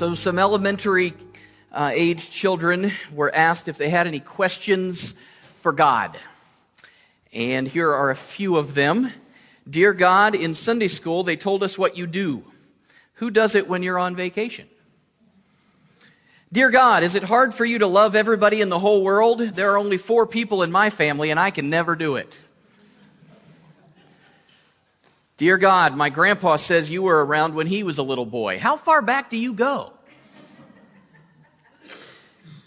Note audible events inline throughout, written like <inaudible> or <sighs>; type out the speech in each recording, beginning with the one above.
So, some elementary uh, age children were asked if they had any questions for God. And here are a few of them. Dear God, in Sunday school, they told us what you do. Who does it when you're on vacation? Dear God, is it hard for you to love everybody in the whole world? There are only four people in my family, and I can never do it. Dear God, my grandpa says you were around when he was a little boy. How far back do you go?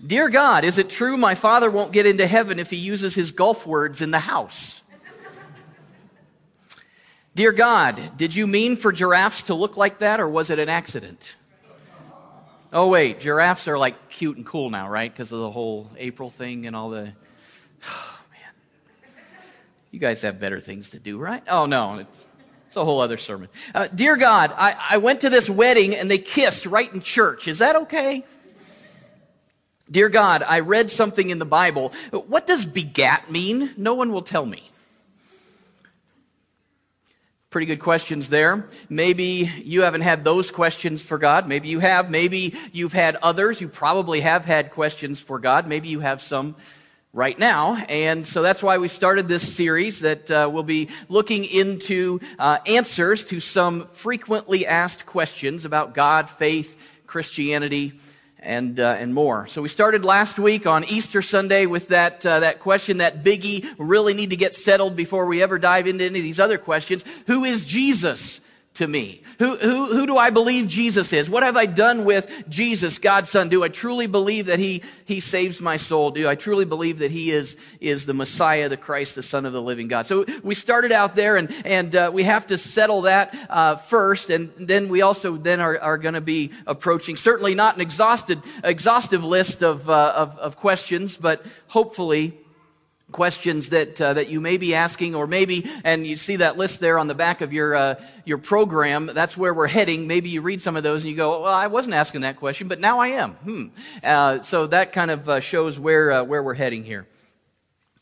Dear God, is it true my father won't get into heaven if he uses his Gulf words in the house? Dear God, did you mean for giraffes to look like that or was it an accident? Oh, wait, giraffes are like cute and cool now, right? Because of the whole April thing and all the. Oh, <sighs> man. You guys have better things to do, right? Oh, no. It's a whole other sermon. Uh, Dear God, I, I went to this wedding and they kissed right in church. Is that okay? Dear God, I read something in the Bible. What does begat mean? No one will tell me. Pretty good questions there. Maybe you haven't had those questions for God. Maybe you have. Maybe you've had others. You probably have had questions for God. Maybe you have some right now. And so that's why we started this series that uh, will be looking into uh, answers to some frequently asked questions about God, faith, Christianity, and uh, and more. So we started last week on Easter Sunday with that uh, that question, that biggie. Really need to get settled before we ever dive into any of these other questions. Who is Jesus? To me? Who, who, who do I believe Jesus is? What have I done with Jesus, God's Son? Do I truly believe that He, He saves my soul? Do I truly believe that He is, is the Messiah, the Christ, the Son of the living God? So we started out there and, and uh, we have to settle that uh, first and then we also then are, are going to be approaching certainly not an exhausted, exhaustive list of, uh, of, of questions, but hopefully questions that uh, that you may be asking or maybe and you see that list there on the back of your uh, your program that's where we're heading. Maybe you read some of those and you go well i wasn't asking that question but now i am. Hmm. uh, so that kind of uh, shows where uh, where we're heading here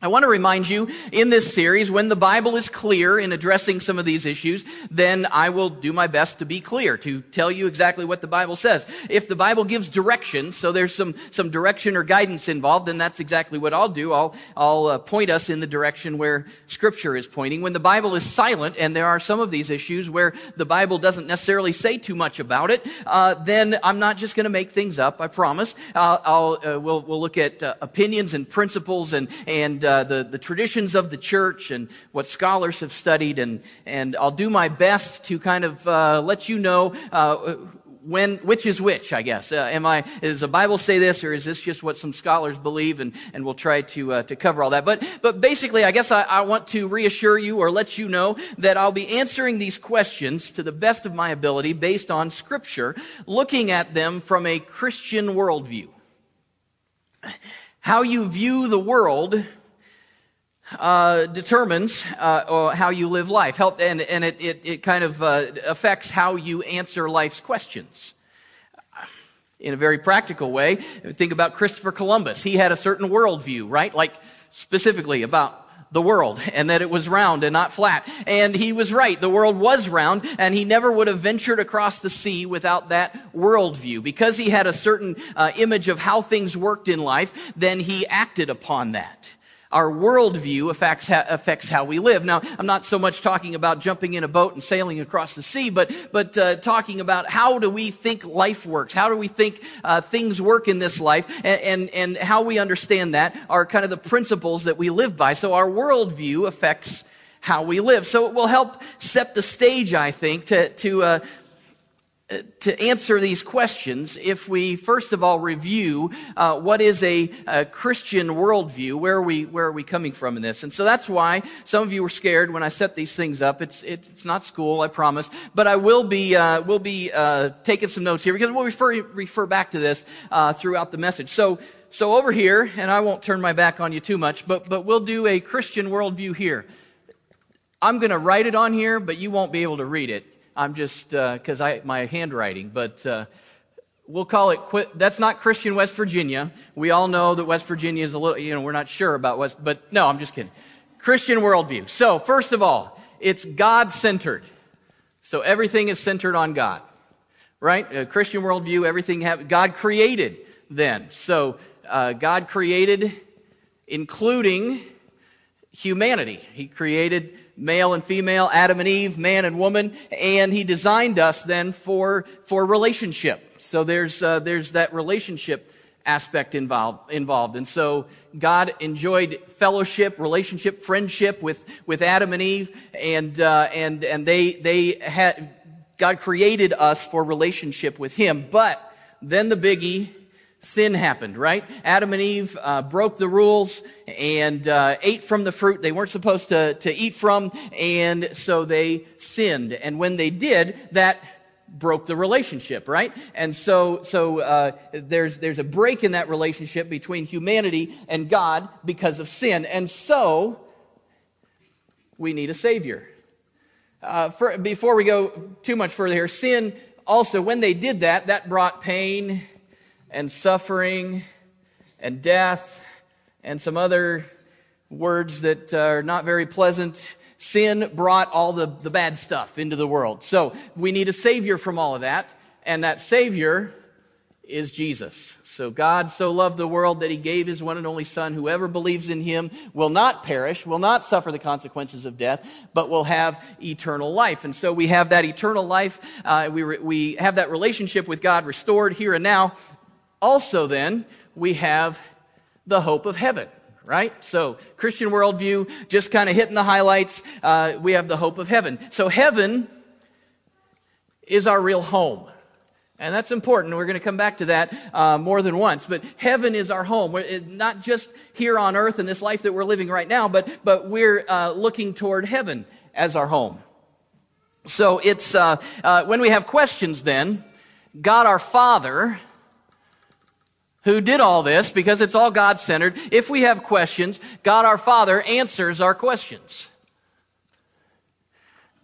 I want to remind you in this series, when the Bible is clear in addressing some of these issues, then I will do my best to be clear, to tell you exactly what the Bible says. If the Bible gives direction, so there's some, some direction or guidance involved, then that's exactly what I'll do. I'll, I'll uh, point us in the direction where Scripture is pointing. When the Bible is silent, and there are some of these issues where the Bible doesn't necessarily say too much about it, uh, then I'm not just going to make things up, I promise. Uh, I'll, uh, we'll, we'll look at uh, opinions and principles and, and uh, the, the traditions of the church and what scholars have studied, and, and I'll do my best to kind of uh, let you know uh, when which is which i guess. Uh, am i does the bible say this or is this just what some scholars believe? And, and we'll try to uh, to cover all that. But but basically i guess I, I want to reassure you or let you know that i'll be answering these questions to the best of my ability based on scripture looking at them from a christian worldview. How you view the world uh, determines uh, how you live life. Help, and, and it, it, it kind of uh, affects how you answer life's questions. In a very practical way, think about Christopher Columbus. He had a certain worldview, right? Like specifically about the world and that it was round and not flat. And he was right. The world was round and he never would have ventured across the sea without that worldview. Because he had a certain uh, image of how things worked in life, then he acted upon that our worldview affects, affects how we live. Now, I'm not so much talking about jumping in a boat and sailing across the sea, but, but uh, talking about how do we think life works? How do we think uh, things work in this life? And, and, and how we understand that are kind of the principles that we live by. So our worldview affects how we live. So it will help set the stage, I think, to, to, uh, to answer these questions if we first of all review uh, what is a, a, Christian worldview, where are we where are we coming from in this? And so that's why some of you were scared when I set these things up. It's it, it's not school, I promise, but I will be uh, will be uh, taking some notes here because we'll refer refer back to this uh, throughout the message. So. So over here, and I won't turn my back on you too much, but, but we'll do a Christian worldview here. I'm going to write it on here, but you won't be able to read it. I'm just because uh, I my handwriting, but uh, we'll call it. Quit. That's not Christian West Virginia. We all know that West Virginia is a little. You know, we're not sure about West, but no, I'm just kidding. Christian worldview. So first of all, it's God centered. So everything is centered on God. right? A Christian worldview, everything have, God created then. So uh, God created, including humanity. He created male and female, Adam and Eve, man and woman, and He designed us then for for relationship. So there's uh, there's that relationship aspect involved involved, and so God enjoyed fellowship, relationship, friendship with with Adam and Eve, and uh, and and they they had God created us for relationship with Him. But then the biggie, sin happened, right? Adam and Eve uh, broke the rules and uh, ate from the fruit they weren't supposed to, to eat from, and so they sinned. And when they did, that broke the relationship, right? And so, so uh, there's there's a break in that relationship between humanity and God because of sin, and so we need a savior. Uh, for, before we go too much further here, sin also, when they did that, that brought pain and suffering and death and some other words that are not very pleasant. Sin brought all the, the bad stuff into the world. So we need a Savior from all of that, and that Savior is Jesus. So God so loved the world that he gave his one and only son. Whoever believes in him will not perish, will not suffer the consequences of death, but will have eternal life. And so we have that eternal life. Uh, we, re- we have that relationship with God restored here and now. Also then, we have the hope of heaven right? So, Christian worldview, just kind of hitting the highlights. Uh, we have the hope of heaven. So, heaven is our real home. And that's important. We're going to come back to that uh, more than once. But heaven is our home. We're not just here on earth in this life that we're living right now, but, but we're uh, looking toward heaven as our home. So it's, uh, uh when we have questions then, God our Father, who did all this because it's all God centered, if we have questions, God our Father answers our questions.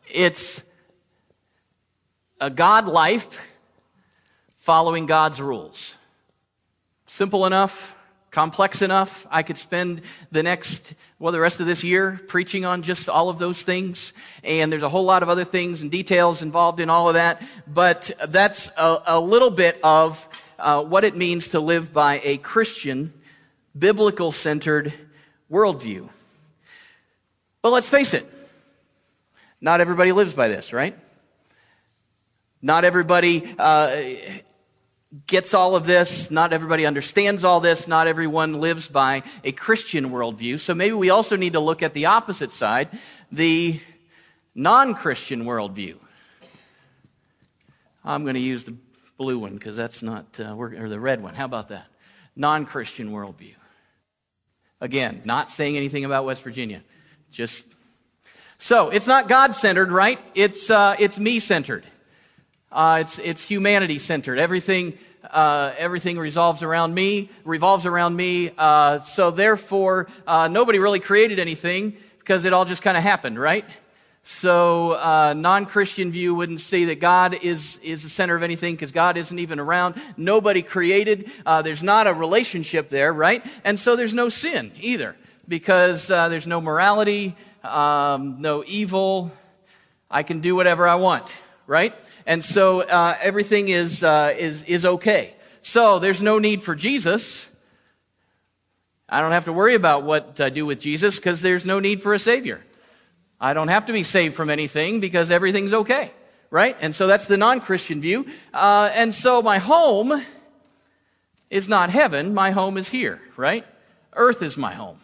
It's a God life following God's rules. Simple enough, complex enough. I could spend the next, well, the rest of this year preaching on just all of those things. And there's a whole lot of other things and details involved in all of that. But that's a, a little bit of uh, what it means to live by a Christian, biblical centered worldview. But let's face it, not everybody lives by this, right? Not everybody uh, gets all of this. Not everybody understands all this. Not everyone lives by a Christian worldview. So maybe we also need to look at the opposite side, the non Christian worldview. I'm going to use the blue one because that's not, uh, or the red one. How about that? Non Christian worldview. Again, not saying anything about West Virginia. Just so it's not God centered, right? It's uh, it's me centered. Uh, it's, it's humanity centered. Everything, uh, everything revolves around me, revolves around me. Uh, so therefore, uh, nobody really created anything because it all just kind of happened, right? So, uh, non-Christian view wouldn't say that God is, is the center of anything because God isn't even around. Nobody created. Uh, there's not a relationship there, right? And so there's no sin either because uh, there's no morality, um, no evil. I can do whatever I want, right? And so uh, everything is, uh, is, is okay. So there's no need for Jesus. I don't have to worry about what I do with Jesus because there's no need for a Savior. I don't have to be saved from anything because everything's okay, right? And so that's the non Christian view. Uh, and so my home is not heaven, my home is here, right? Earth is my home.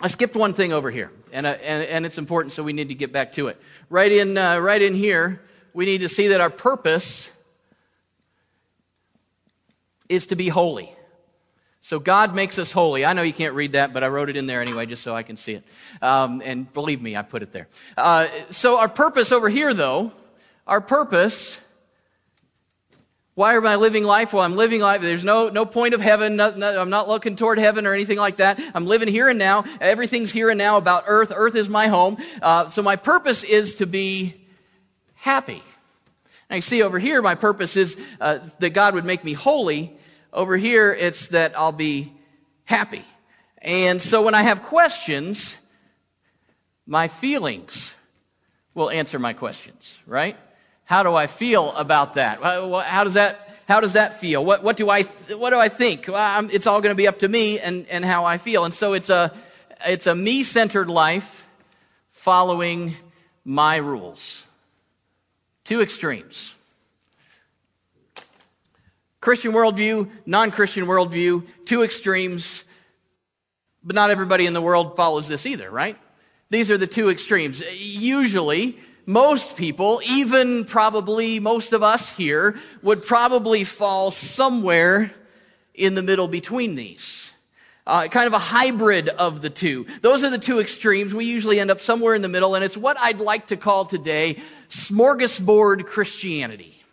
I skipped one thing over here, and, uh, and, and, it's important, so we need to get back to it. Right in, uh, right in here, we need to see that our purpose is to be holy. So God makes us holy. I know you can't read that, but I wrote it in there anyway, just so I can see it. Um, and believe me, I put it there. Uh, so our purpose over here, though, our purpose why am I living life? Well, I'm living life. There's no, no point of heaven. No, no, I'm not looking toward heaven or anything like that. I'm living here and now. Everything's here and now about earth. Earth is my home. Uh, so my purpose is to be happy. And you see over here, my purpose is uh, that God would make me holy. Over here, it's that I'll be happy. And so when I have questions, my feelings will answer my questions, right? How do I feel about that? How does that, how does that feel? What, what do I, what do I think? Well, it's all going to be up to me and, and how I feel. And so it's a, it's a me-centered life following my rules. Two extremes. Christian worldview, non-Christian worldview, two extremes. But not everybody in the world follows this either, right? These are the two extremes. Usually, most people, even probably most of us here, would probably fall somewhere in the middle between these. Uh, kind of a hybrid of the two. Those are the two extremes. We usually end up somewhere in the middle, and it's what I'd like to call today smorgasbord Christianity.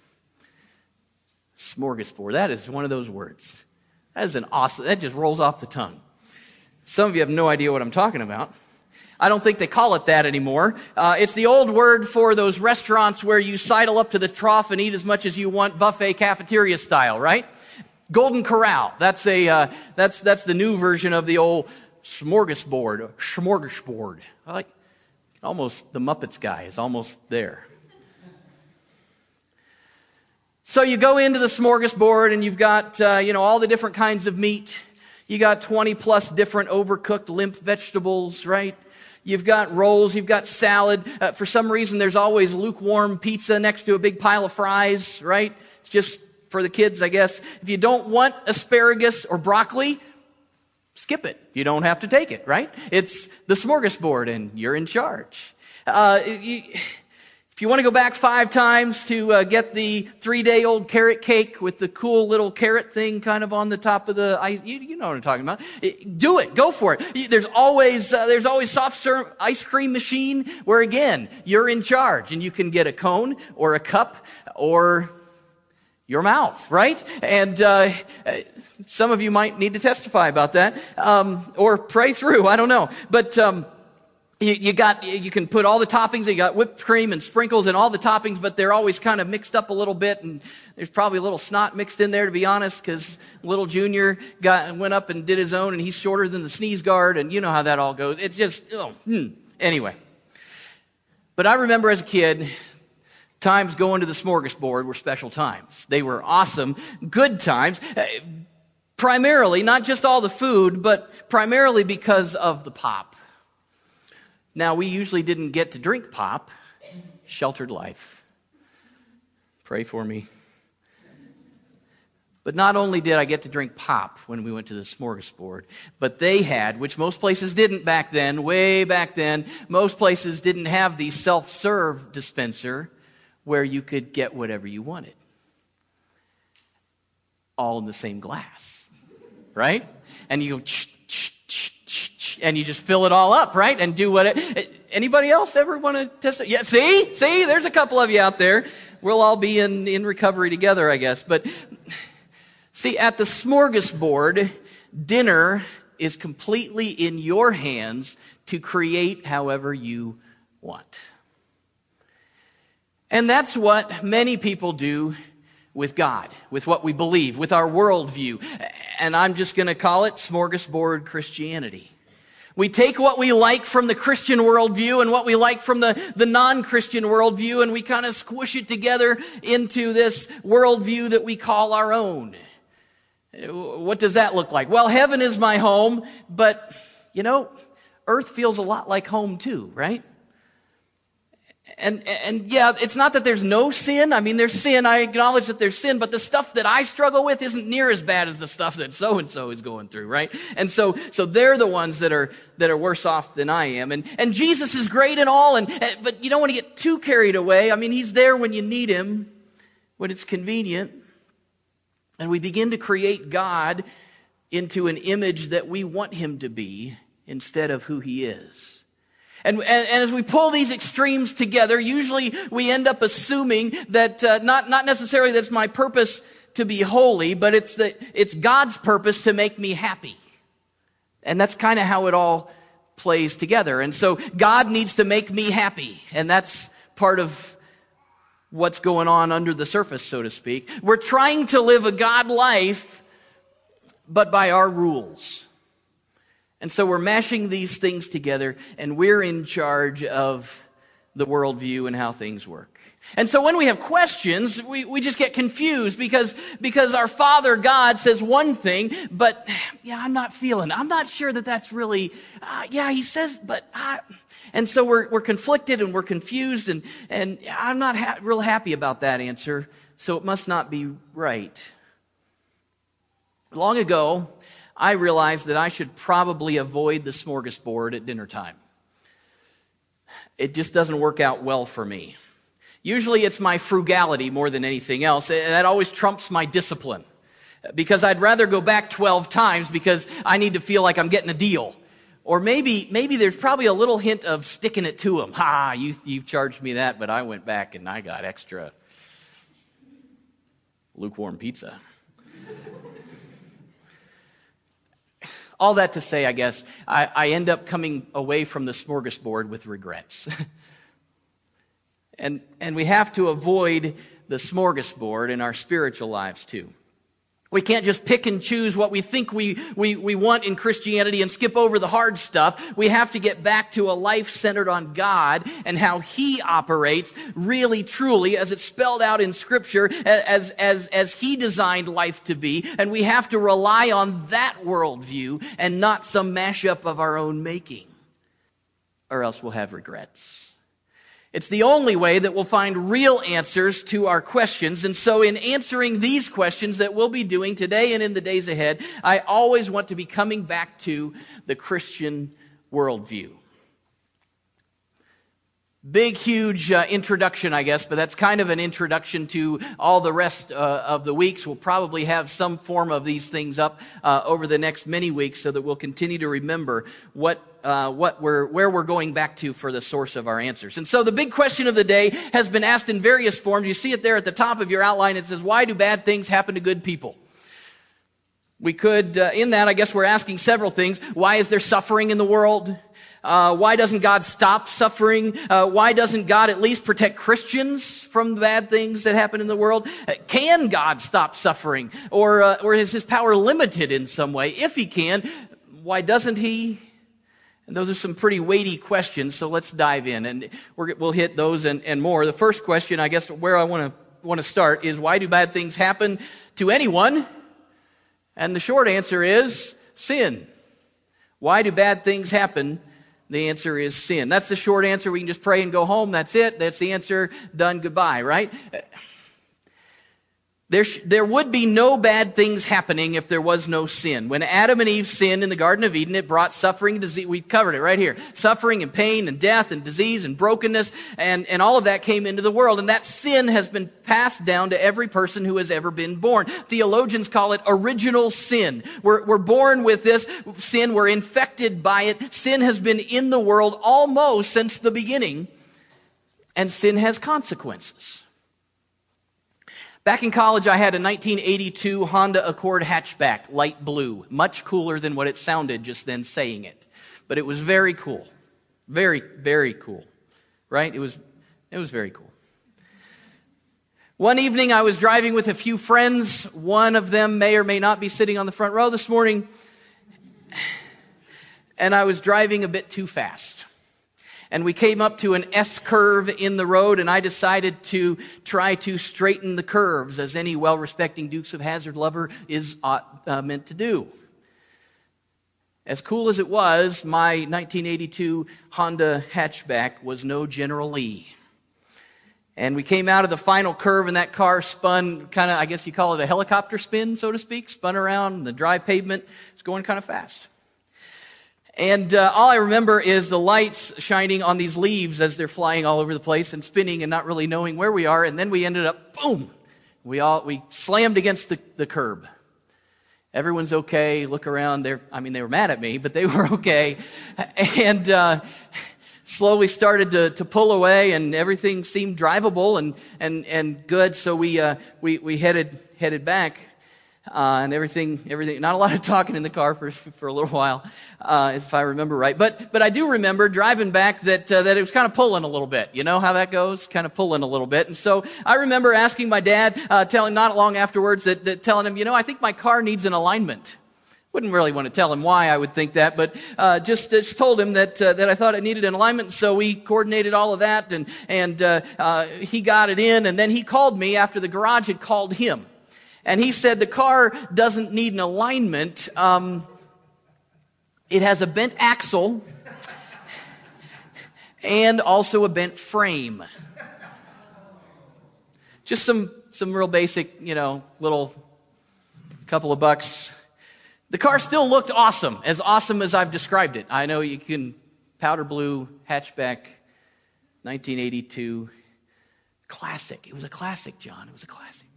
Smorgasbord. That is one of those words. That is an awesome, that just rolls off the tongue. Some of you have no idea what I'm talking about. I don't think they call it that anymore. Uh, it's the old word for those restaurants where you sidle up to the trough and eat as much as you want, buffet cafeteria style, right? Golden Corral. That's a uh, that's that's the new version of the old smorgasbord. Smorgasbord. I like almost the Muppets guy is almost there. So you go into the smorgasbord and you've got uh, you know all the different kinds of meat. You got 20 plus different overcooked limp vegetables, right? You've got rolls, you've got salad. Uh, for some reason, there's always lukewarm pizza next to a big pile of fries, right? It's just for the kids, I guess. If you don't want asparagus or broccoli, skip it. You don't have to take it, right? It's the smorgasbord and you're in charge. Uh, you, if you want to go back five times to uh, get the three day old carrot cake with the cool little carrot thing kind of on the top of the ice, you, you know what I'm talking about. do it. Go for it. There's always, uh, there's always soft serve ice cream machine where again, you're in charge and you can get a cone or a cup or your mouth, right? And uh, some of you might need to testify about that um, or pray through. I don't know, but. Um, you, you, got, you can put all the toppings, you got whipped cream and sprinkles and all the toppings, but they're always kind of mixed up a little bit and there's probably a little snot mixed in there to be honest, because little junior got, went up and did his own and he's shorter than the sneeze guard and you know how that all goes. It's just, oh, hmm. Anyway. But I remember as a kid, times going to the smorgasbord were special times. They were awesome, good times. Uh, primarily, not just all the food, but primarily because of the pop. Now, we usually didn't get to drink pop, sheltered life. Pray for me. But not only did I get to drink pop when we went to the smorgasbord, but they had, which most places didn't back then, way back then, most places didn't have the self serve dispenser where you could get whatever you wanted. All in the same glass, right? And you go, and you just fill it all up, right? And do what it, anybody else ever want to test it? Yeah, see? See? There's a couple of you out there. We'll all be in, in recovery together, I guess. But see, at the smorgasbord, dinner is completely in your hands to create however you want. And that's what many people do with God, with what we believe, with our worldview. And I'm just going to call it smorgasbord Christianity. We take what we like from the Christian worldview and what we like from the, the non-Christian worldview and we kind of squish it together into this worldview that we call our own. What does that look like? Well, heaven is my home, but you know, earth feels a lot like home too, right? And, and yeah, it's not that there's no sin. I mean, there's sin. I acknowledge that there's sin, but the stuff that I struggle with isn't near as bad as the stuff that so and so is going through, right? And so, so they're the ones that are, that are worse off than I am. And, and Jesus is great and all, and, but you don't want to get too carried away. I mean, He's there when you need Him, when it's convenient. And we begin to create God into an image that we want Him to be instead of who He is. And, and, and, as we pull these extremes together, usually we end up assuming that uh, not, not necessarily that's my purpose to be holy, but it's that it's God's purpose to make me happy. And that's kind of how it all plays together. And so God needs to make me happy. And that's part of what's going on under the surface, so to speak. We're trying to live a God life, but by our rules. And so we're mashing these things together, and we're in charge of the worldview and how things work. And so when we have questions, we, we just get confused because, because our Father God says one thing, but yeah, I'm not feeling, I'm not sure that that's really, uh, yeah, he says, but I, and so we're, we're conflicted and we're confused and, and I'm not ha- real happy about that answer, so it must not be right. Long ago, I realized that I should probably avoid the smorgasbord at dinner time. It just doesn't work out well for me. Usually it's my frugality more than anything else. That always trumps my discipline. Because I'd rather go back 12 times because I need to feel like I'm getting a deal. Or maybe, maybe there's probably a little hint of sticking it to them. Ha, you, you charged me that, but I went back and I got extra lukewarm pizza. All that to say, I guess, I, I end up coming away from the smorgasbord with regrets. <laughs> And, and we have to avoid the smorgasbord in our spiritual lives too. We can't just pick and choose what we think we, we, we want in Christianity and skip over the hard stuff. We have to get back to a life centered on God and how He operates really truly as it's spelled out in Scripture as, as, as He designed life to be. And we have to rely on that worldview and not some mashup of our own making. Or else we'll have regrets. It's the only way that we'll find real answers to our questions. And so in answering these questions that we'll be doing today and in the days ahead, I always want to be coming back to the Christian worldview. Big, huge uh, introduction, I guess, but that's kind of an introduction to all the rest uh, of the weeks. We'll probably have some form of these things up uh, over the next many weeks so that we'll continue to remember what uh, what we're, where we're going back to for the source of our answers. And so the big question of the day has been asked in various forms. You see it there at the top of your outline. It says, why do bad things happen to good people? We could, uh, in that, I guess we're asking several things. Why is there suffering in the world? Uh, why doesn't God stop suffering? Uh, why doesn't God at least protect Christians from the bad things that happen in the world? Uh, can God stop suffering? Or, uh, or is his power limited in some way? If he can, why doesn't he? And those are some pretty weighty questions, so let's dive in and we will hit those and, and more. The first question, I guess, where I want to want to start is why do bad things happen to anyone? And the short answer is sin. Why do bad things happen? The answer is sin. That's the short answer. We can just pray and go home. That's it. That's the answer. Done. Goodbye, right? There, sh- there would be no bad things happening if there was no sin. When Adam and Eve sinned in the Garden of Eden, it brought suffering and disease. We covered it right here. Suffering and pain and death and disease and brokenness and, and all of that came into the world. And that sin has been passed down to every person who has ever been born. Theologians call it original sin. We're, we're born with this sin. We're infected by it. Sin has been in the world almost since the beginning. And sin has consequences. Back in college, I had a 1982 Honda Accord hatchback, light blue, much cooler than what it sounded just then saying it. But it was very cool. Very, very cool. Right? It was, it was very cool. One evening, I was driving with a few friends. One of them may or may not be sitting on the front row this morning. And I was driving a bit too fast and we came up to an S curve in the road, and I decided to try to straighten the curves, as any well respecting Dukes of Hazzard lover is uh, uh, meant to do. As cool as it was, my 1982 Honda hatchback was no General Lee. And we came out of the final curve, and that car spun kind of, I guess you call it a helicopter spin, so to speak, spun around the dry pavement. It's going kind of fast. And uh, all I remember is the lights shining on these leaves as they're flying all over the place and spinning and not really knowing where we are. And then we ended up, boom, we all, we slammed against the, the curb. Everyone's okay. Look around. They're, I mean, they were mad at me, but they <laughs> were okay. And, uh, slowly started to, to pull away and everything seemed drivable and, and, and good. So we, uh, we, we headed, headed back uh, and everything, everything. Not a lot of talking in the car for for a little while, uh, if I remember right. But but I do remember driving back that uh, that it was kind of pulling a little bit. You know how that goes, kind of pulling a little bit. And so I remember asking my dad, uh, telling not long afterwards that, that telling him, you know, I think my car needs an alignment. Wouldn't really want to tell him why I would think that, but uh, just, just told him that uh, that I thought it needed an alignment. So we coordinated all of that, and and uh, uh, he got it in. And then he called me after the garage had called him, and he said the car doesn't need an alignment. Um, it has a bent axle and also a bent frame. Just some some real basic, you know, little couple of bucks the car still looked awesome, as awesome as I've described it. I know you can powder blue hatchback 1982 classic. It was a classic, John. It was a classic.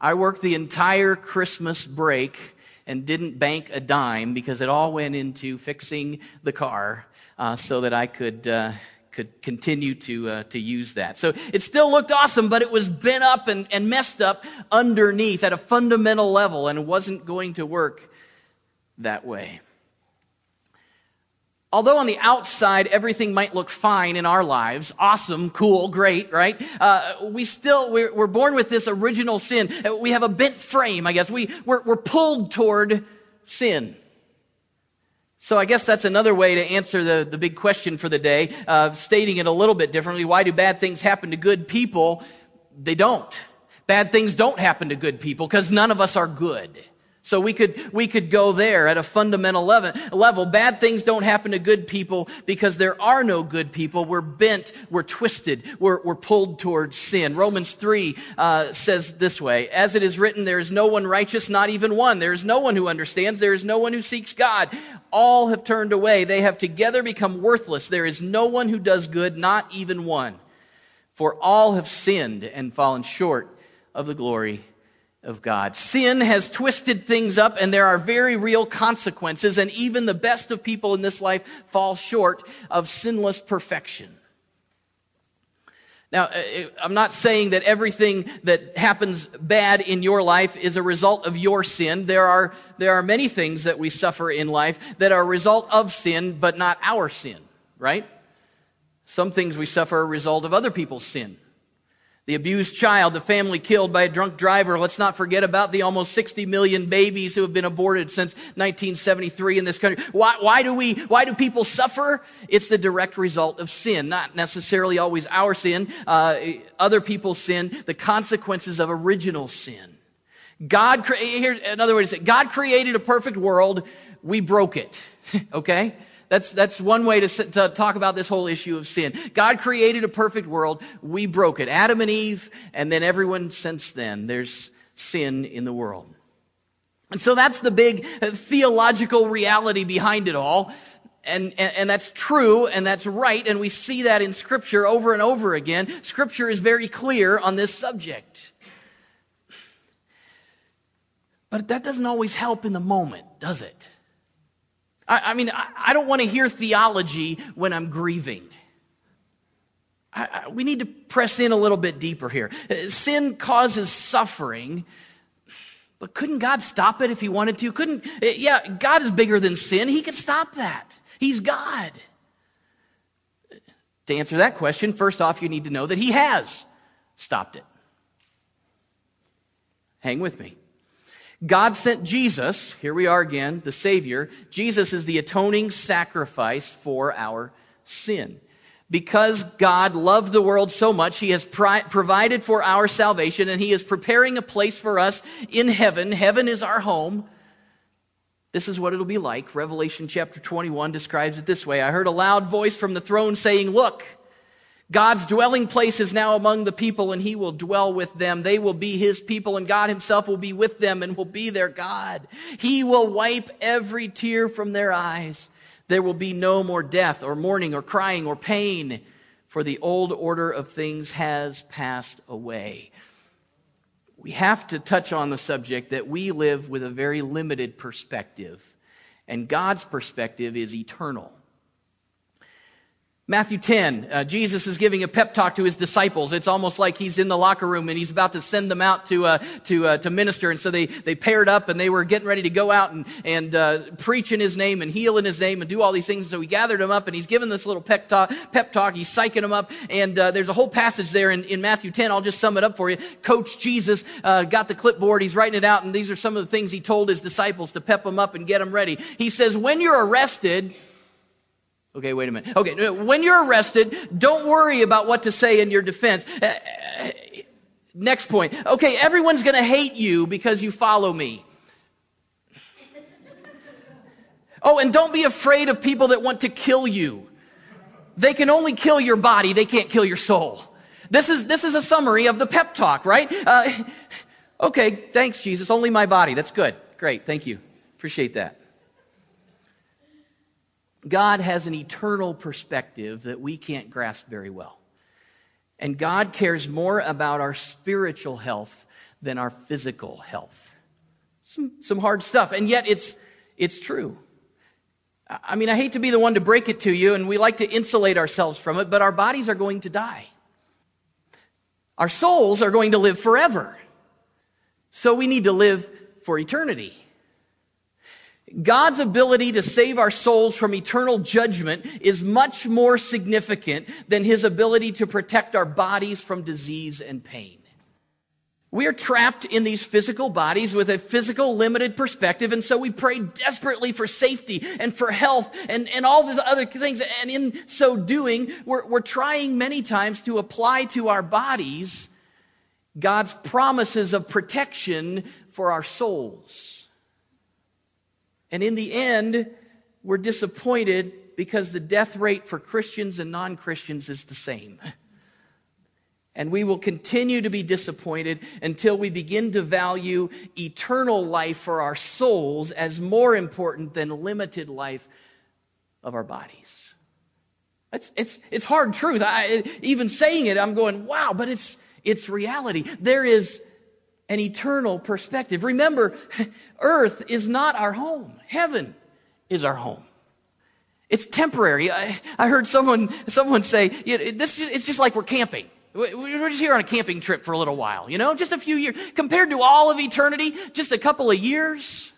I worked the entire Christmas break and didn't bank a dime because it all went into fixing the car uh, so that I could uh, could continue to uh, to use that. So it still looked awesome, but it was bent up and, and messed up underneath at a fundamental level, and it wasn't going to work that way. Although on the outside everything might look fine in our lives, awesome, cool, great, right? Uh, we still we're, we're, born with this original sin. We have a bent frame, I guess. We we're, we're pulled toward sin. So I guess that's another way to answer the, the big question for the day, uh, stating it a little bit differently. Why do bad things happen to good people? They don't. Bad things don't happen to good people because none of us are good. So we could, we could go there at a fundamental level. Bad things don't happen to good people because there are no good people. We're bent, we're twisted, we're, we're pulled towards sin. Romans 3 uh, says this way, As it is written, there is no one righteous, not even one. There is no one who understands. There is no one who seeks God. All have turned away. They have together become worthless. There is no one who does good, not even one. For all have sinned and fallen short of the glory of God. Sin has twisted things up and there are very real consequences and even the best of people in this life fall short of sinless perfection. Now, uh, uh, I'm not saying that everything that happens bad in your life is a result of your sin. There are, there are many things that we suffer in life that are a result of sin, but not our sin, right? Some things we suffer are a result of other people's sin the abused child, the family killed by a drunk driver. Let's not forget about the almost 60 million babies who have been aborted since 1973 in this country. Why, why do we, why do people suffer? It's the direct result of sin, not necessarily always our sin, uh, other people's sin, the consequences of original sin. God, here's another way to say it. God created a perfect world. We broke it. <laughs> okay? That's, that's one way to, to talk about this whole issue of sin. God created a perfect world. We broke it. Adam and Eve, and then everyone since then. There's sin in the world. And so that's the big uh, theological reality behind it all. And, and, and, that's true and that's right. And we see that in scripture over and over again. Scripture is very clear on this subject. But that doesn't always help in the moment, does it? I, I mean, I, I, don't want to hear theology when I'm grieving. I, we need to press in a little bit deeper here. Sin causes suffering, but couldn't God stop it if he wanted to? Couldn't, yeah, God is bigger than sin. He could stop that. He's God. To answer that question, first off, you need to know that he has stopped it. Hang with me. God sent Jesus, here we are again, the Savior. Jesus is the atoning sacrifice for our sin. Because God loved the world so much, He has pri- provided for our salvation and He is preparing a place for us in heaven. Heaven is our home. This is what it'll be like. Revelation chapter 21 describes it this way. I heard a loud voice from the throne saying, Look, God's dwelling place is now among the people and he will dwell with them. They will be his people and God himself will be with them and will be their God. He will wipe every tear from their eyes. There will be no more death or mourning or crying or pain for the old order of things has passed away. We have to touch on the subject that we live with a very limited perspective and God's perspective is eternal. Matthew 10, uh, Jesus is giving a pep talk to his disciples. It's almost like he's in the locker room and he's about to send them out to, uh, to, uh, to minister. And so they, they paired up and they were getting ready to go out and, and uh, preach in his name and heal in his name and do all these things. And so he gathered them up and he's giving this little pep talk. Pep talk. He's psyching them up. And uh, there's a whole passage there in, in Matthew 10. I'll just sum it up for you. Coach Jesus uh, got the clipboard. He's writing it out. And these are some of the things he told his disciples to pep them up and get them ready. He says, when you're arrested, Okay, wait a minute. Okay, when you're arrested, don't worry about what to say in your defense. Uh, uh, next point. Okay, everyone's going to hate you because you follow me. Oh, and don't be afraid of people that want to kill you. They can only kill your body, they can't kill your soul. This is, this is a summary of the pep talk, right? Uh, okay, thanks, Jesus. Only my body. That's good. Great. Thank you. Appreciate that. God has an eternal perspective that we can't grasp very well. And God cares more about our spiritual health than our physical health. Some, some hard stuff, and yet it's, it's true. I mean, I hate to be the one to break it to you, and we like to insulate ourselves from it, but our bodies are going to die. Our souls are going to live forever. So we need to live for eternity. God's ability to save our souls from eternal judgment is much more significant than his ability to protect our bodies from disease and pain. We are trapped in these physical bodies with a physical limited perspective. And so we pray desperately for safety and for health and, and all the other things. And in so doing, we're, we're trying many times to apply to our bodies God's promises of protection for our souls. And in the end, we're disappointed because the death rate for Christians and non Christians is the same. And we will continue to be disappointed until we begin to value eternal life for our souls as more important than limited life of our bodies. It's, it's, it's hard truth. I, even saying it, I'm going, wow, but it's, it's reality. There is an eternal perspective. Remember, earth is not our home. Heaven is our home. It's temporary. I, I heard someone, someone say, this, it's just like we're camping. We're just here on a camping trip for a little while, you know, just a few years. Compared to all of eternity, just a couple of years,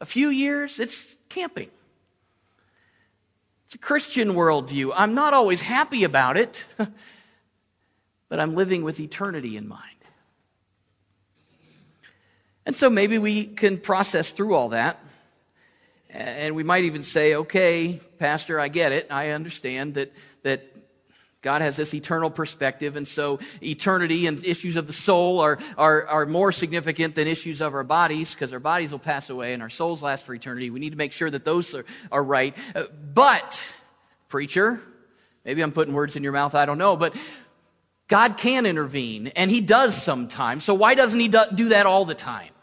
a few years, it's camping. It's a Christian worldview. I'm not always happy about it, <laughs> but I'm living with eternity in mind. And so maybe we can process through all that. And we might even say, okay, Pastor, I get it. I understand that, that God has this eternal perspective, and so eternity and issues of the soul are, are, are more significant than issues of our bodies, because our bodies will pass away and our souls last for eternity. We need to make sure that those are, are right. Uh, but, preacher, maybe I'm putting words in your mouth, I don't know, but God can intervene, and He does sometimes. So why doesn't He do that all the time?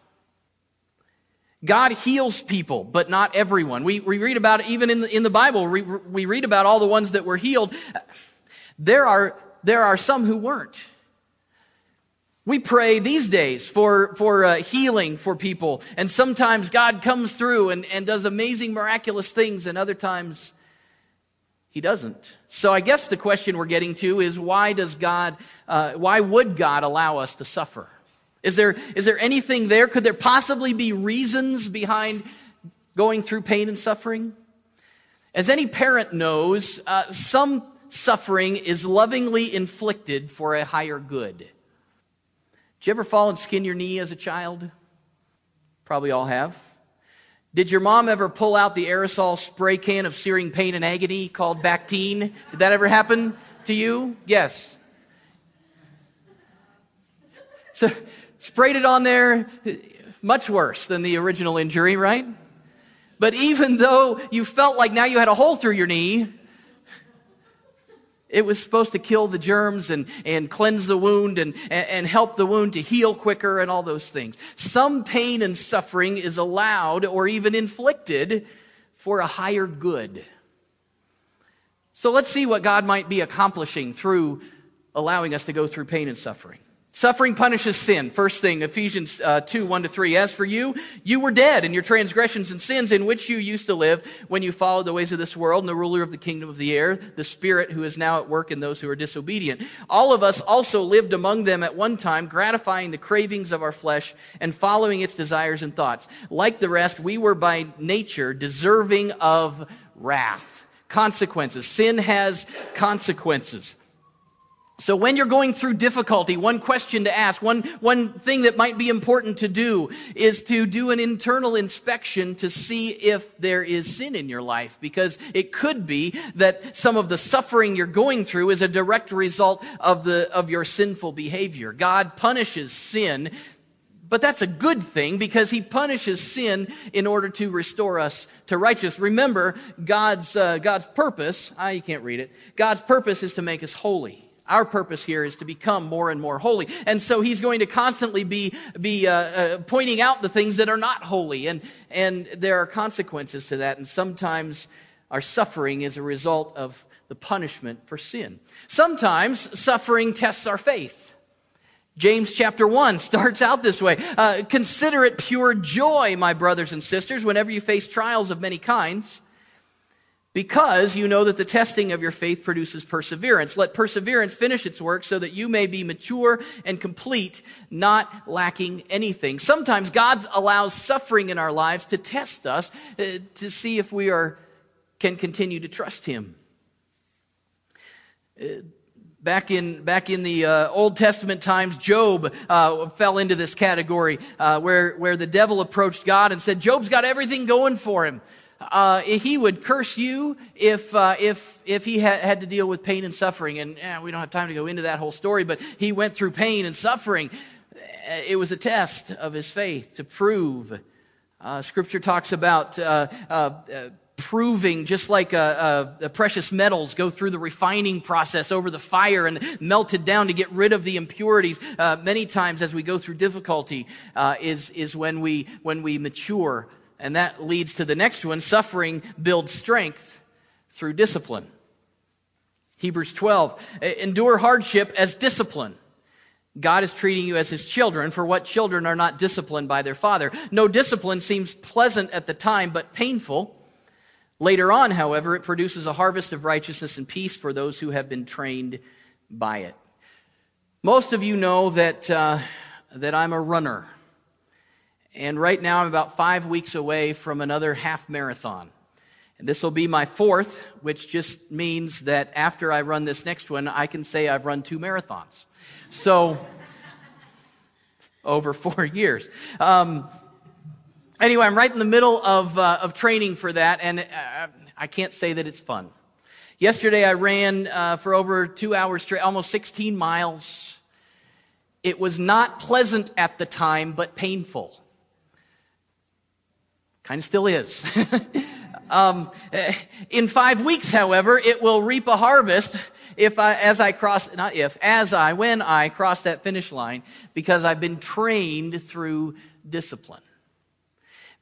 God heals people, but not everyone. We, we read about it even in the, in the Bible. We, we read about all the ones that were healed. There are, there are some who weren't. We pray these days for, for uh, healing for people. And sometimes God comes through and, and does amazing, miraculous things, and other times he doesn't. So I guess the question we're getting to is why does God, uh, why would God allow us to suffer? Is there, is there anything there? Could there possibly be reasons behind going through pain and suffering? As any parent knows, uh, some suffering is lovingly inflicted for a higher good. Did you ever fall and skin your knee as a child? Probably all have. Did your mom ever pull out the aerosol spray can of searing pain and agony called Bactine? Did that ever happen to you? Yes. So, sprayed it on there, much worse than the original injury, right? But even though you felt like now you had a hole through your knee, it was supposed to kill the germs and, and cleanse the wound and, and help the wound to heal quicker and all those things. Some pain and suffering is allowed or even inflicted for a higher good. So let's see what God might be accomplishing through allowing us to go through pain and suffering. Suffering punishes sin. First thing, Ephesians uh, 2, 1 to 3. As for you, you were dead in your transgressions and sins in which you used to live when you followed the ways of this world and the ruler of the kingdom of the air, the spirit who is now at work in those who are disobedient. All of us also lived among them at one time, gratifying the cravings of our flesh and following its desires and thoughts. Like the rest, we were by nature deserving of wrath. Consequences. Sin has consequences. So when you're going through difficulty, one question to ask, one, one thing that might be important to do is to do an internal inspection to see if there is sin in your life. Because it could be that some of the suffering you're going through is a direct result of the, of your sinful behavior. God punishes sin but that's a good thing because he punishes sin in order to restore us to righteousness. Remember, God's, uh, God's purpose, ah, you can't read it. God's purpose is to make us holy. Our purpose here is to become more and more holy. And so he's going to constantly be, be uh, uh, pointing out the things that are not holy. And, and there are consequences to that. And sometimes our suffering is a result of the punishment for sin. Sometimes suffering tests our faith. James chapter 1 starts out this way. Uh, Consider it pure joy, my brothers and sisters, whenever you face trials of many kinds because you know that the testing of your faith produces perseverance. Let perseverance finish its work so that you may be mature and complete, not lacking anything. Sometimes God allows suffering in our lives to test us uh, to see if we are can continue to trust him. Uh, back in back in the uh, Old Testament times, Job uh, fell into this category uh, where where the devil approached God and said, "Job's got everything going for him uh, he would curse you if, uh, if, if he had, had to deal with pain and suffering. And eh, we don't have time to go into that whole story, but he went through pain and suffering. It was a test of his faith to prove. Uh, scripture talks about uh, uh, uh, proving, just like precious metals go through the refining process over the fire and melted down to get rid of the impurities. many times, as we go through difficulty, is is when we when we mature and that leads to the next one suffering builds strength through discipline. Hebrews 12. Endure hardship as discipline. God is treating you as his children, for what children are not disciplined by their father? No discipline seems pleasant at the time, but painful. Later on, however, it produces a harvest of righteousness and peace for those who have been trained by it. Most of you know that, uh, that I'm a runner. And right now, I'm about five weeks away from another half marathon. And this will be my fourth, which just means that after I run this next one, I can say I've run two marathons. So, <laughs> over four years. Um, anyway, I'm right in the middle of, uh, of training for that, and uh, I can't say that it's fun. Yesterday, I ran uh, for over two hours straight, almost 16 miles. It was not pleasant at the time, but painful. Kind of still is. <laughs> um, in five weeks, however, it will reap a harvest if I, as I cross, not if, as I, when I cross that finish line, because I've been trained through discipline.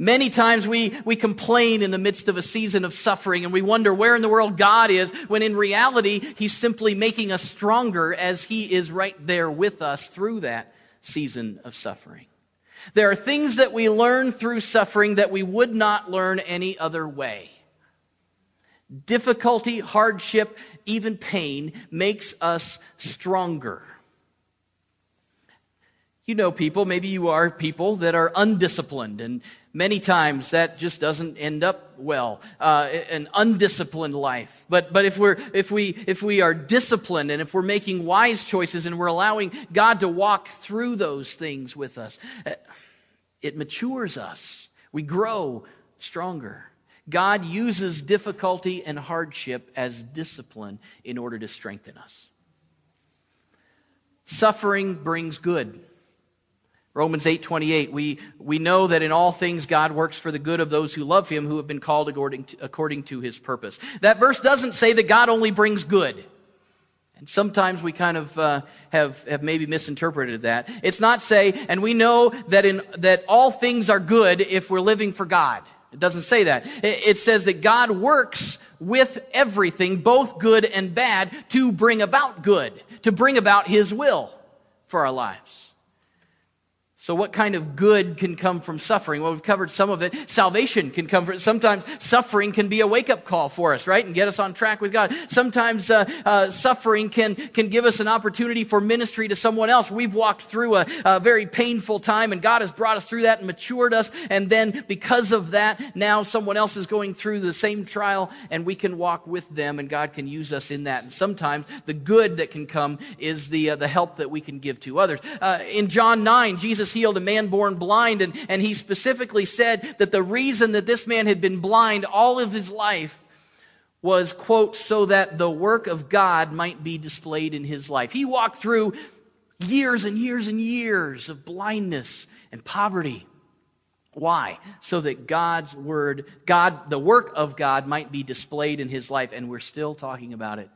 Many times we, we complain in the midst of a season of suffering and we wonder where in the world God is, when in reality, He's simply making us stronger as He is right there with us through that season of suffering. There are things that we learn through suffering that we would not learn any other way. Difficulty, hardship, even pain makes us stronger. You know people, maybe you are people that are undisciplined, and many times that just doesn't end up well. Uh, an undisciplined life. But but if we're if we if we are disciplined and if we're making wise choices and we're allowing God to walk through those things with us, uh, it matures us. We grow stronger. God uses difficulty and hardship as discipline in order to strengthen us. Suffering brings good. Romans 8:28 we we know that in all things God works for the good of those who love him who have been called according to, according to his purpose. That verse doesn't say that God only brings good. And sometimes we kind of uh, have, have maybe misinterpreted that. It's not say, and we know that in that all things are good if we're living for God. It doesn't say that. It, it says that God works with everything, both good and bad, to bring about good, to bring about His will for our lives. So, what kind of good can come from suffering? Well, we've covered some of it. Salvation can come from. Sometimes suffering can be a wake up call for us, right? And get us on track with God. Sometimes uh, uh, suffering can, can give us an opportunity for ministry to someone else. We've walked through a, a, very painful time, and God has brought us through that and matured us. And then, because of that, now someone else is going through the same trial, and we can walk with them, and God can use us in that. And sometimes the good that can come is the, uh, the help that we can give to others. Uh, in John 9, Jesus Jesus healed a man born blind, and, and he specifically said that the reason that this man had been blind all of his life was, quote, so that the work of God might be displayed in his life. He walked through years and years and years of blindness and poverty. Why? So that God's word, God, the work of God might be displayed in his life, and we're still talking about it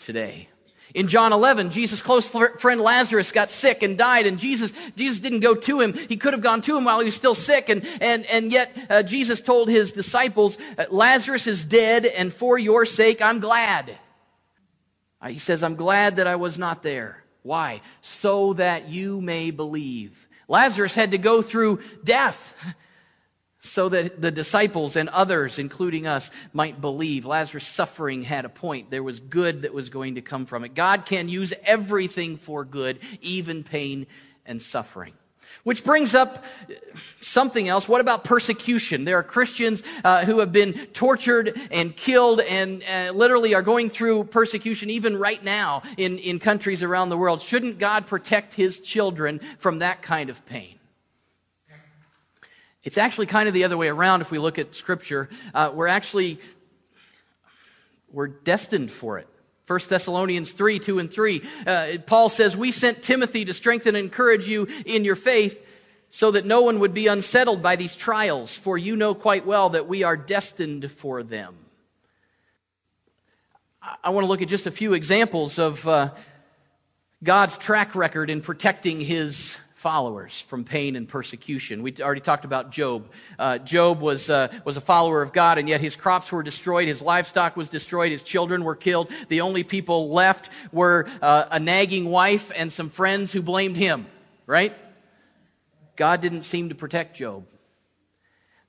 today. In John 11, Jesus' close friend Lazarus got sick and died, and Jesus, Jesus didn't go to him. He could have gone to him while he was still sick, and, and, and yet uh, Jesus told his disciples, uh, Lazarus is dead, and for your sake, I'm glad. Uh, he says, I'm glad that I was not there. Why? So that you may believe. Lazarus had to go through death <laughs> so that the disciples and others, including us, might believe. Lazarus' suffering had a point. There was good that was going to come from it. God can use everything for good, even pain and suffering. Which brings up something else. What about persecution? There are Christians uh, who have been tortured and killed and uh, literally are going through persecution even right now in, in countries around the world. Shouldn't God protect his children from that kind of pain? It's actually kind of the other way around if we look at Scripture. Uh, we're actually, we're destined for it. 1 Thessalonians 3, 2 and 3. Uh, Paul says, We sent Timothy to strengthen and encourage you in your faith so that no one would be unsettled by these trials, for you know quite well that we are destined for them. I want to look at just a few examples of uh, God's track record in protecting his followers from pain and persecution. We already talked about Job. Uh, Job was, uh, was a follower of God, and yet his crops were destroyed, his livestock was destroyed, his children were killed. The only people left were uh, a nagging wife and some friends who blamed him, right? God didn't seem to protect Job.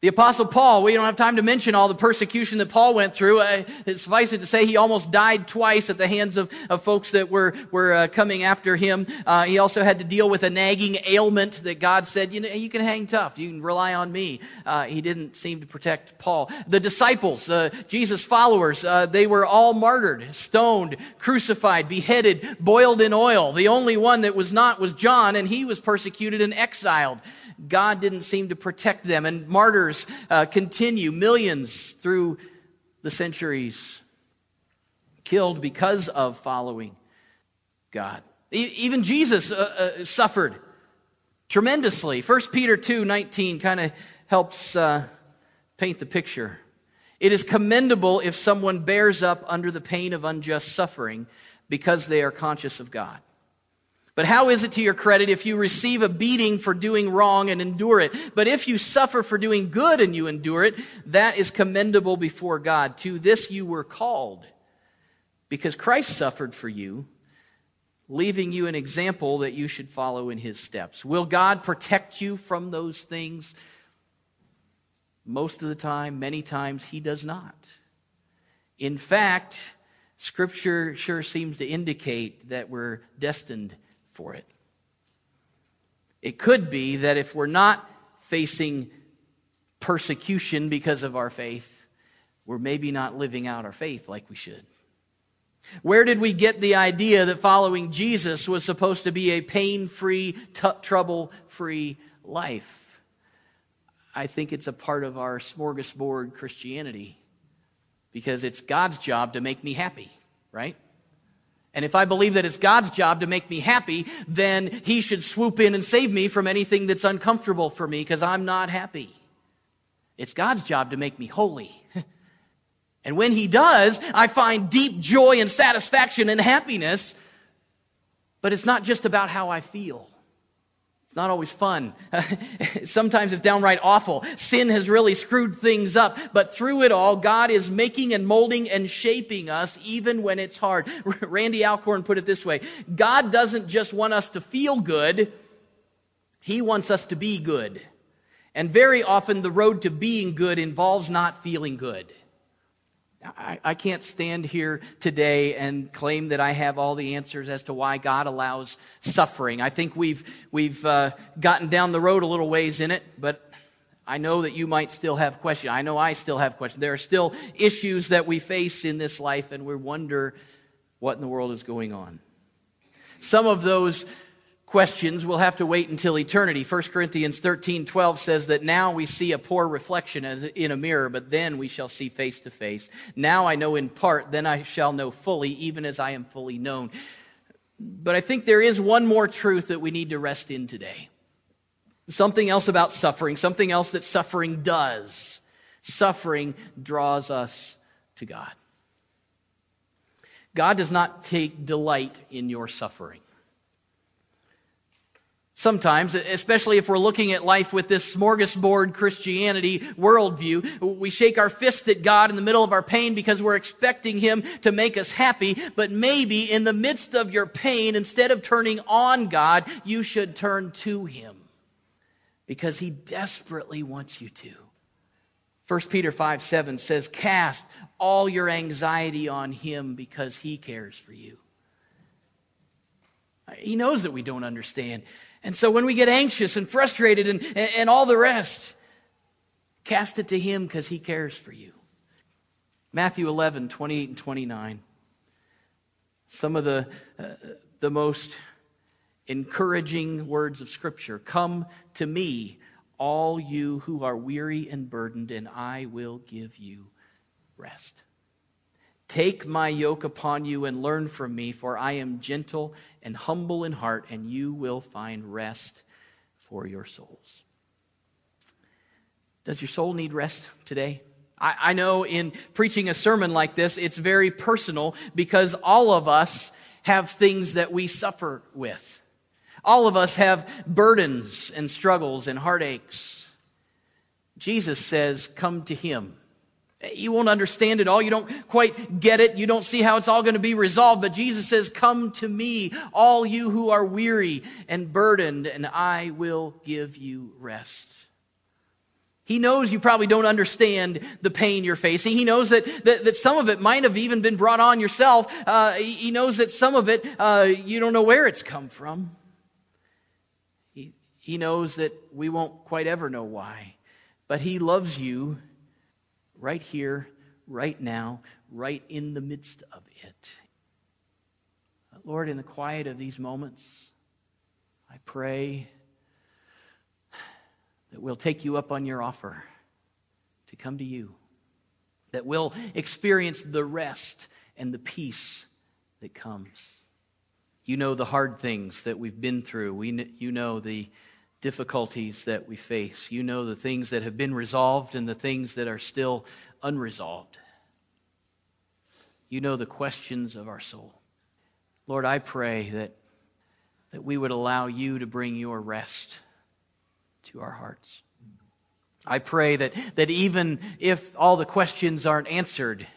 The apostle Paul, we don't have time to mention all the persecution that Paul went through. Uh, suffice it to say, he almost died twice at the hands of, of folks that were, were uh, coming after him. Uh, he also had to deal with a nagging ailment that God said, you know, you can hang tough. You can rely on me. Uh, he didn't seem to protect Paul. The disciples, uh, Jesus' followers, uh, they were all martyred, stoned, crucified, beheaded, boiled in oil. The only one that was not was John, and he was persecuted and exiled. God didn't seem to protect them. And martyrs uh, continue, millions through the centuries, killed because of following God. E- even Jesus uh, uh, suffered tremendously. 1 Peter 2 19 kind of helps uh, paint the picture. It is commendable if someone bears up under the pain of unjust suffering because they are conscious of God. But how is it to your credit if you receive a beating for doing wrong and endure it? But if you suffer for doing good and you endure it, that is commendable before God. To this you were called, because Christ suffered for you, leaving you an example that you should follow in his steps. Will God protect you from those things? Most of the time, many times, he does not. In fact, Scripture sure seems to indicate that we're destined for it. It could be that if we're not facing persecution because of our faith, we're maybe not living out our faith like we should. Where did we get the idea that following Jesus was supposed to be a pain free, t- trouble free life? I think it's a part of our smorgasbord Christianity because it's God's job to make me happy, right? And if I believe that it's God's job to make me happy, then He should swoop in and save me from anything that's uncomfortable for me because I'm not happy. It's God's job to make me holy. <laughs> and when He does, I find deep joy and satisfaction and happiness. But it's not just about how I feel, It's not always fun. <laughs> Sometimes it's downright awful. Sin has really screwed things up. But through it all, God is making and molding and shaping us even when it's hard. <laughs> Randy Alcorn put it this way. God doesn't just want us to feel good. He wants us to be good. And very often the road to being good involves not feeling good. I, I, can't stand here today and claim that I have all the answers as to why God allows suffering. I think we've, we've uh, gotten down the road a little ways in it, but I know that you might still have questions. I know I still have questions. There are still issues that we face in this life, and we wonder what in the world is going on. Some of those questions we'll have to wait until eternity. 1 Corinthians 13 12 says that now we see a poor reflection in a mirror, but then we shall see face to face. Now I know in part, then I shall know fully, even as I am fully known. But I think there is one more truth that we need to rest in today. Something else about suffering, something else that suffering does. Suffering draws us to God. God does not take delight in your suffering. Sometimes, especially if we're looking at life with this smorgasbord Christianity worldview, we shake our fist at God in the middle of our pain because we're expecting Him to make us happy. But maybe in the midst of your pain, instead of turning on God, you should turn to Him because He desperately wants you to. 1 Peter 5 7 says, Cast all your anxiety on Him because He cares for you. He knows that we don't understand. And so when we get anxious and frustrated and, and, and all the rest, cast it to Him because He cares for you. Matthew 11, 28 and 29. Some of the, uh, the most encouraging words of Scripture. Come to me, all you who are weary and burdened, and I will give you rest. Take my yoke upon you and learn from me, for I am gentle and humble in heart, and you will find rest for your souls. Does your soul need rest today? I, I know in preaching a sermon like this, it's very personal because all of us have things that we suffer with. All of us have burdens and struggles and heartaches. Jesus says, Come to him you won't understand it all. You don't quite get it. You don't see how it's all going to be resolved. But Jesus says, Come to me, all you who are weary and burdened, and I will give you rest. He knows you probably don't understand the pain you're facing. He knows that, that, that some of it might have even been brought on yourself. Uh, he knows that some of it, uh, you don't know where it's come from. He, he knows that we won't quite ever know why. But He loves you right here, right now, right in the midst of it. Lord, in the quiet of these moments, I pray that we'll take you up on your offer to come to you, that we'll experience the rest and the peace that comes. You know the hard things that we've been through. We, you know the difficulties that we face. You know the things that have been resolved and the things that are still unresolved. You know the questions of our soul. Lord, I pray that, that we would allow you to bring your rest to our hearts. I pray that, that even if all the questions aren't answered,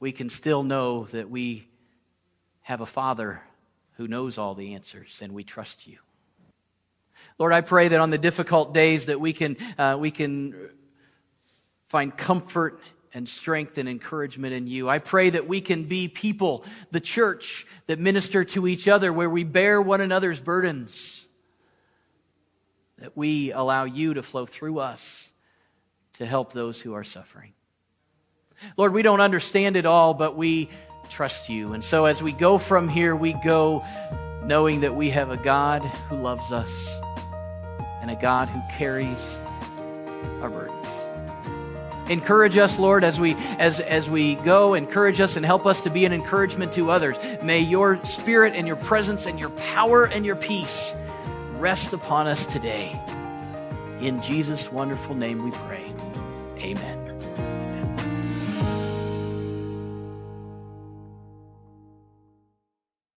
we can still know that we have a Father who knows all the answers and we trust you. Lord, I pray that on the difficult days that we can, uh, we can find comfort and strength and encouragement in you. I pray that we can be people, the church, that minister to each other, where we bear one another's burdens. That we allow you to flow through us to help those who are suffering. Lord, we don't understand it all, but we trust you. And so as we go from here, we go knowing that we have a God who loves us and a God who carries our burdens. Encourage us, Lord, as we as as we go, encourage us and help us to be an encouragement to others. May your spirit and your presence and your power and your peace rest upon us today. In Jesus' wonderful name we pray. Amen.